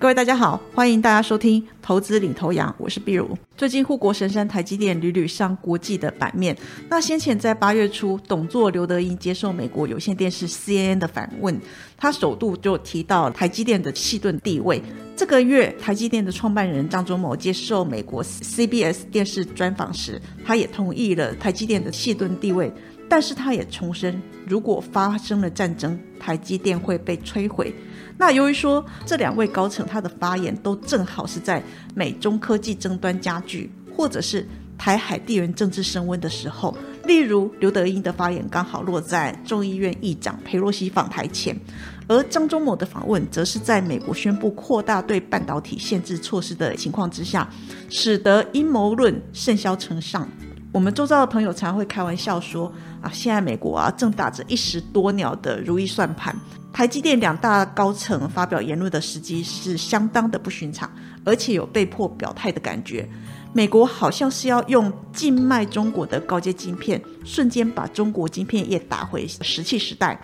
各位大家好，欢迎大家收听投资领头羊，我是碧如。最近护国神山台积电屡屡上国际的版面。那先前在八月初，董座刘德英接受美国有线电视 CNN 的访问，他首度就提到台积电的气盾地位。这个月，台积电的创办人张忠谋接受美国 CBS 电视专访时，他也同意了台积电的细盾地位，但是他也重申，如果发生了战争，台积电会被摧毁。那由于说这两位高层他的发言都正好是在美中科技争端加剧，或者是台海地缘政治升温的时候，例如刘德英的发言刚好落在众议院议长佩洛西访台前，而张忠谋的访问则是在美国宣布扩大对半导体限制措施的情况之下，使得阴谋论甚嚣尘上。我们周遭的朋友常会开玩笑说啊，现在美国啊正打着一石多鸟的如意算盘。台积电两大高层发表言论的时机是相当的不寻常，而且有被迫表态的感觉。美国好像是要用禁卖中国的高阶晶片，瞬间把中国晶片业打回石器时代。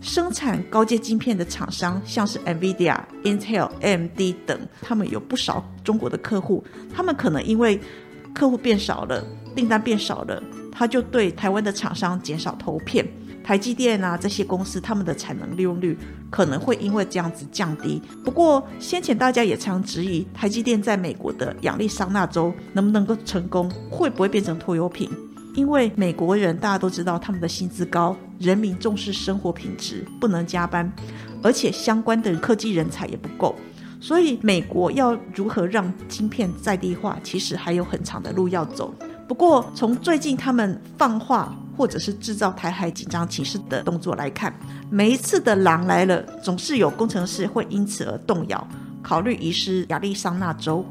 生产高阶晶片的厂商，像是 NVIDIA、Intel、AMD 等，他们有不少中国的客户。他们可能因为客户变少了，订单变少了，他就对台湾的厂商减少投片。台积电啊，这些公司他们的产能利用率可能会因为这样子降低。不过先前大家也常质疑台积电在美国的亚利桑那州能不能够成功，会不会变成拖油瓶？因为美国人大家都知道他们的薪资高，人民重视生活品质，不能加班，而且相关的科技人才也不够，所以美国要如何让晶片在地化，其实还有很长的路要走。不过从最近他们放话。或者是制造台海紧张情势的动作来看，每一次的狼来了，总是有工程师会因此而动摇，考虑遗失亚利桑那州。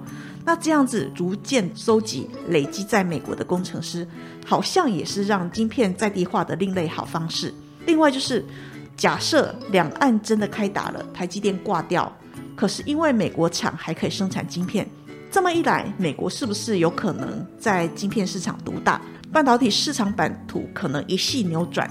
那这样子逐渐收集、累积在美国的工程师，好像也是让晶片在地化的另类好方式。另外就是，假设两岸真的开打了，台积电挂掉，可是因为美国厂还可以生产晶片，这么一来，美国是不是有可能在晶片市场独大？半导体市场版图可能一系扭转，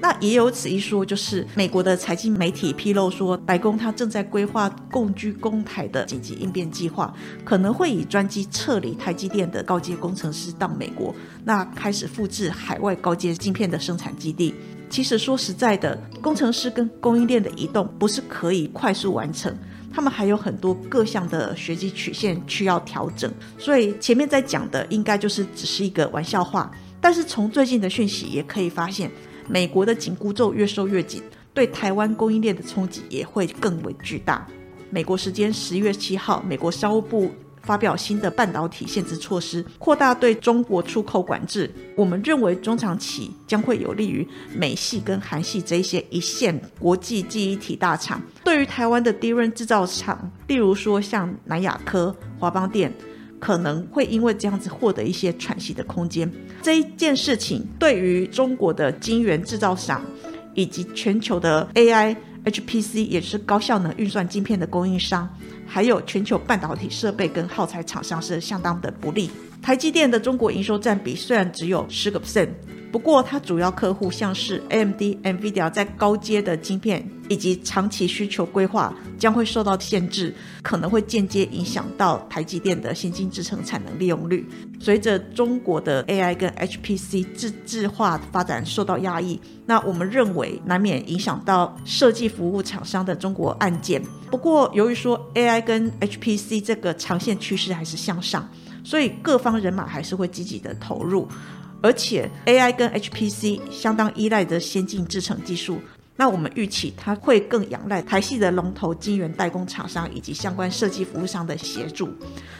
那也有此一说，就是美国的财经媒体披露说，白宫它正在规划共居公台的紧急应变计划，可能会以专机撤离台积电的高阶工程师到美国，那开始复制海外高阶晶片的生产基地。其实说实在的，工程师跟供应链的移动不是可以快速完成。他们还有很多各项的学习曲线需要调整，所以前面在讲的应该就是只是一个玩笑话。但是从最近的讯息也可以发现，美国的紧箍咒越收越紧，对台湾供应链的冲击也会更为巨大。美国时间十月七号，美国商务部。发表新的半导体限制措施，扩大对中国出口管制。我们认为中长期将会有利于美系跟韩系这些一线国际记忆体大厂。对于台湾的低润制造厂，例如说像南亚科、华邦电，可能会因为这样子获得一些喘息的空间。这一件事情对于中国的晶圆制造商以及全球的 AI。HPC 也是高效能运算晶片的供应商，还有全球半导体设备跟耗材厂商是相当的不利。台积电的中国营收占比虽然只有十个 percent。不过，它主要客户像是 AMD、NVIDIA 在高阶的晶片以及长期需求规划将会受到限制，可能会间接影响到台积电的先进制程产能利用率。随着中国的 AI 跟 HPC 自制化发展受到压抑，那我们认为难免影响到设计服务厂商的中国案件。不过，由于说 AI 跟 HPC 这个长线趋势还是向上，所以各方人马还是会积极的投入。而且 AI 跟 HPC 相当依赖的先进制程技术，那我们预期它会更仰赖台系的龙头晶圆代工厂商以及相关设计服务商的协助。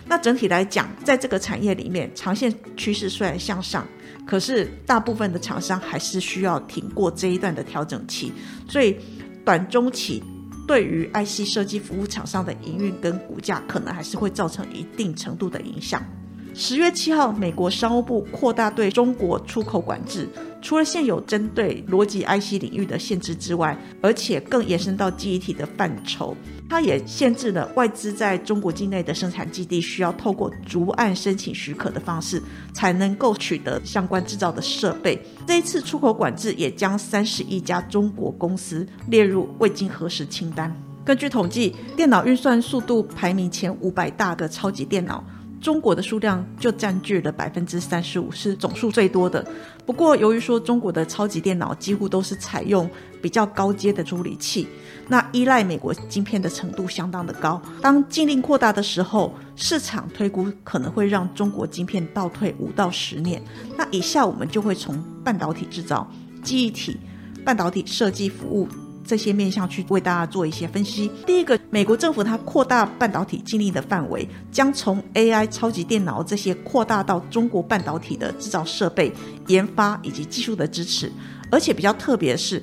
那整体来讲，在这个产业里面，长线趋势虽然向上，可是大部分的厂商还是需要挺过这一段的调整期，所以短中期对于 IC 设计服务厂商的营运跟股价，可能还是会造成一定程度的影响。十月七号，美国商务部扩大对中国出口管制，除了现有针对逻辑 IC 领域的限制之外，而且更延伸到记忆体的范畴。它也限制了外资在中国境内的生产基地需要透过逐案申请许可的方式，才能够取得相关制造的设备。这一次出口管制也将三十一家中国公司列入未经核实清单。根据统计，电脑运算速度排名前五百大的超级电脑。中国的数量就占据了百分之三十五，是总数最多的。不过，由于说中国的超级电脑几乎都是采用比较高阶的处理器，那依赖美国晶片的程度相当的高。当禁令扩大的时候，市场推估可能会让中国晶片倒退五到十年。那以下我们就会从半导体制造、记忆体、半导体设计服务。这些面向去为大家做一些分析。第一个，美国政府它扩大半导体禁令的范围，将从 AI、超级电脑这些扩大到中国半导体的制造设备、研发以及技术的支持，而且比较特别是。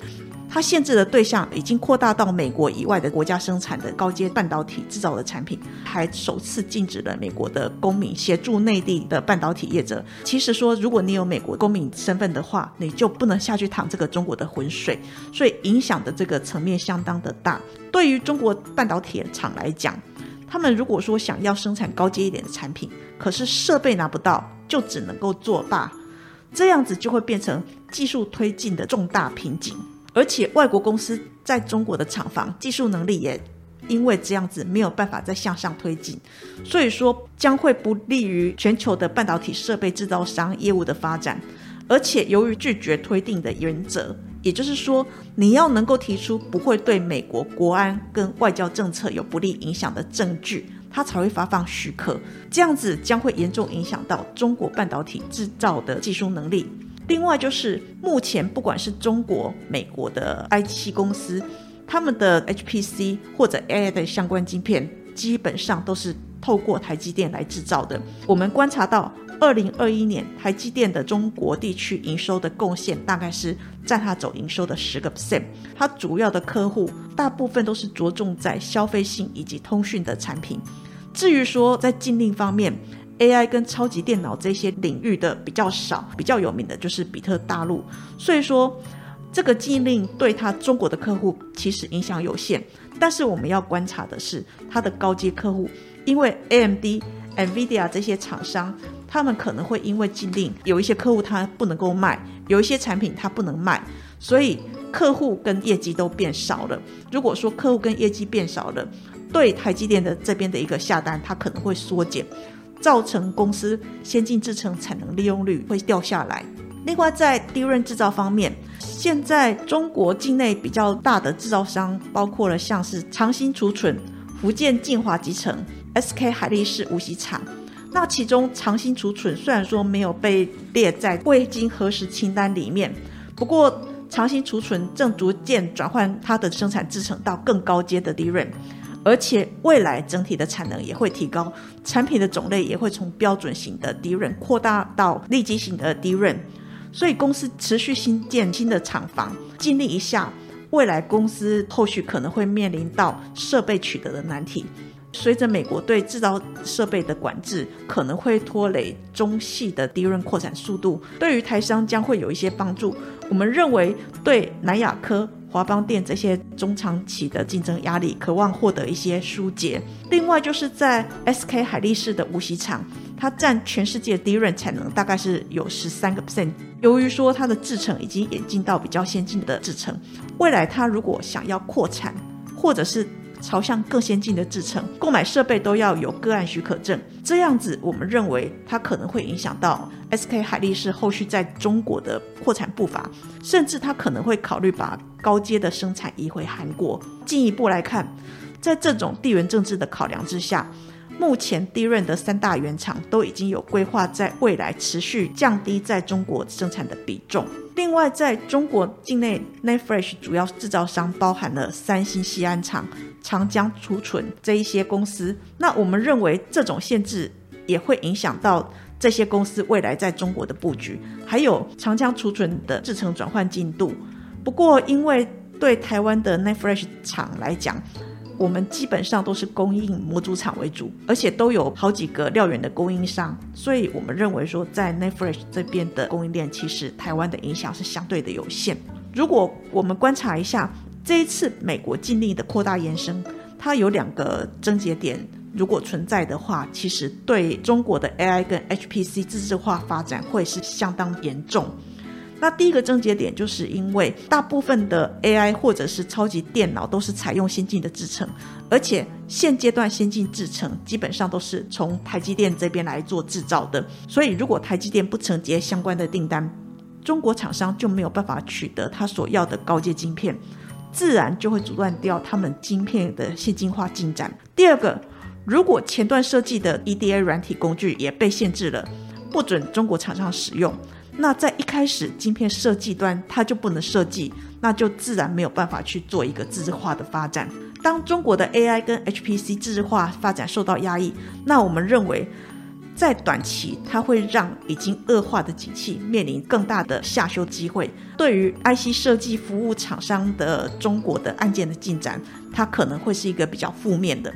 它限制的对象已经扩大到美国以外的国家生产的高阶半导体制造的产品，还首次禁止了美国的公民协助内地的半导体业者。其实说，如果你有美国公民身份的话，你就不能下去淌这个中国的浑水，所以影响的这个层面相当的大。对于中国半导体厂来讲，他们如果说想要生产高阶一点的产品，可是设备拿不到，就只能够作罢，这样子就会变成技术推进的重大瓶颈。而且外国公司在中国的厂房技术能力也因为这样子没有办法再向上推进，所以说将会不利于全球的半导体设备制造商业务的发展。而且由于拒绝推定的原则，也就是说你要能够提出不会对美国国安跟外交政策有不利影响的证据，它才会发放许可。这样子将会严重影响到中国半导体制造的技术能力。另外就是，目前不管是中国、美国的 I T 公司，他们的 H P C 或者 A I 的相关晶片，基本上都是透过台积电来制造的。我们观察到，二零二一年台积电的中国地区营收的贡献，大概是占它总营收的十个 percent。它主要的客户大部分都是着重在消费性以及通讯的产品。至于说在禁令方面，AI 跟超级电脑这些领域的比较少，比较有名的就是比特大陆。所以说，这个禁令对他中国的客户其实影响有限。但是我们要观察的是，它的高阶客户，因为 AMD、NVIDIA 这些厂商，他们可能会因为禁令，有一些客户他不能够卖，有一些产品他不能卖，所以客户跟业绩都变少了。如果说客户跟业绩变少了，对台积电的这边的一个下单，它可能会缩减。造成公司先进制程产能利用率会掉下来。另外，在低润制造方面，现在中国境内比较大的制造商包括了像是长兴储存、福建晋华集成、SK 海力士无锡厂。那其中长兴储存虽然说没有被列在未经核实清单里面，不过长兴储存正逐渐转换它的生产制程到更高阶的低润。而且未来整体的产能也会提高，产品的种类也会从标准型的低润扩大到立即型的低润，所以公司持续新建新的厂房，尽力一下，未来公司后续可能会面临到设备取得的难题。随着美国对制造设备的管制，可能会拖累中细的低润扩产速度，对于台商将会有一些帮助。我们认为对南亚科、华邦电这些中长期的竞争压力，渴望获得一些疏解。另外就是在 SK 海力士的无锡厂，它占全世界低润产能大概是有十三个 percent。由于说它的制程已经演进到比较先进的制程，未来它如果想要扩产，或者是朝向更先进的制程，购买设备都要有个案许可证。这样子，我们认为它可能会影响到 SK 海力士后续在中国的扩产步伐，甚至它可能会考虑把高阶的生产移回韩国。进一步来看，在这种地缘政治的考量之下。目前，低润的三大原厂都已经有规划，在未来持续降低在中国生产的比重。另外，在中国境内 n e f r e s h 主要制造商包含了三星西安厂、长江储存这一些公司。那我们认为，这种限制也会影响到这些公司未来在中国的布局，还有长江储存的制程转换进度。不过，因为对台湾的 n e f r e s h 厂来讲，我们基本上都是供应模组厂为主，而且都有好几个料源的供应商，所以我们认为说，在 n e t Fresh 这边的供应链，其实台湾的影响是相对的有限。如果我们观察一下这一次美国禁令的扩大延伸，它有两个症结点，如果存在的话，其实对中国的 AI 跟 HPC 自制化发展会是相当严重。那第一个症结点就是因为大部分的 AI 或者是超级电脑都是采用先进的制程，而且现阶段先进制程基本上都是从台积电这边来做制造的，所以如果台积电不承接相关的订单，中国厂商就没有办法取得他所要的高阶晶片，自然就会阻断掉他们晶片的先进化进展。第二个，如果前段设计的 EDA 软体工具也被限制了，不准中国厂商使用。那在一开始，晶片设计端它就不能设计，那就自然没有办法去做一个自制化的发展。当中国的 AI 跟 HPC 自制化发展受到压抑，那我们认为，在短期它会让已经恶化的景气面临更大的下修机会。对于 IC 设计服务厂商的中国的案件的进展，它可能会是一个比较负面的。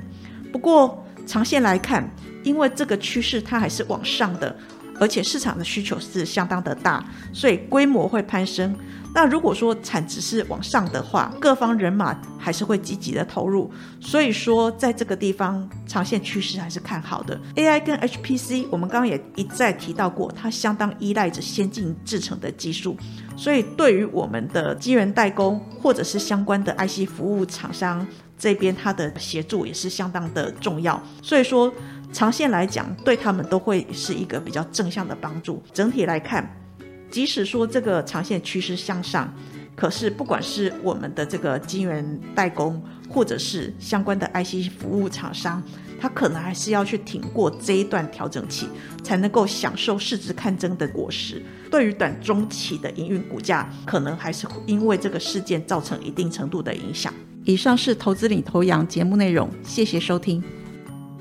不过长线来看，因为这个趋势它还是往上的。而且市场的需求是相当的大，所以规模会攀升。那如果说产值是往上的话，各方人马还是会积极的投入。所以说，在这个地方长线趋势还是看好的。AI 跟 HPC，我们刚刚也一再提到过，它相当依赖着先进制程的技术，所以对于我们的机源代工或者是相关的 IC 服务厂商这边，它的协助也是相当的重要。所以说。长线来讲，对他们都会是一个比较正向的帮助。整体来看，即使说这个长线趋势向上，可是不管是我们的这个晶圆代工，或者是相关的 IC 服务厂商，它可能还是要去挺过这一段调整期，才能够享受市值看增的果实。对于短中期的营运股价，可能还是因为这个事件造成一定程度的影响。以上是投资领头羊节目内容，谢谢收听。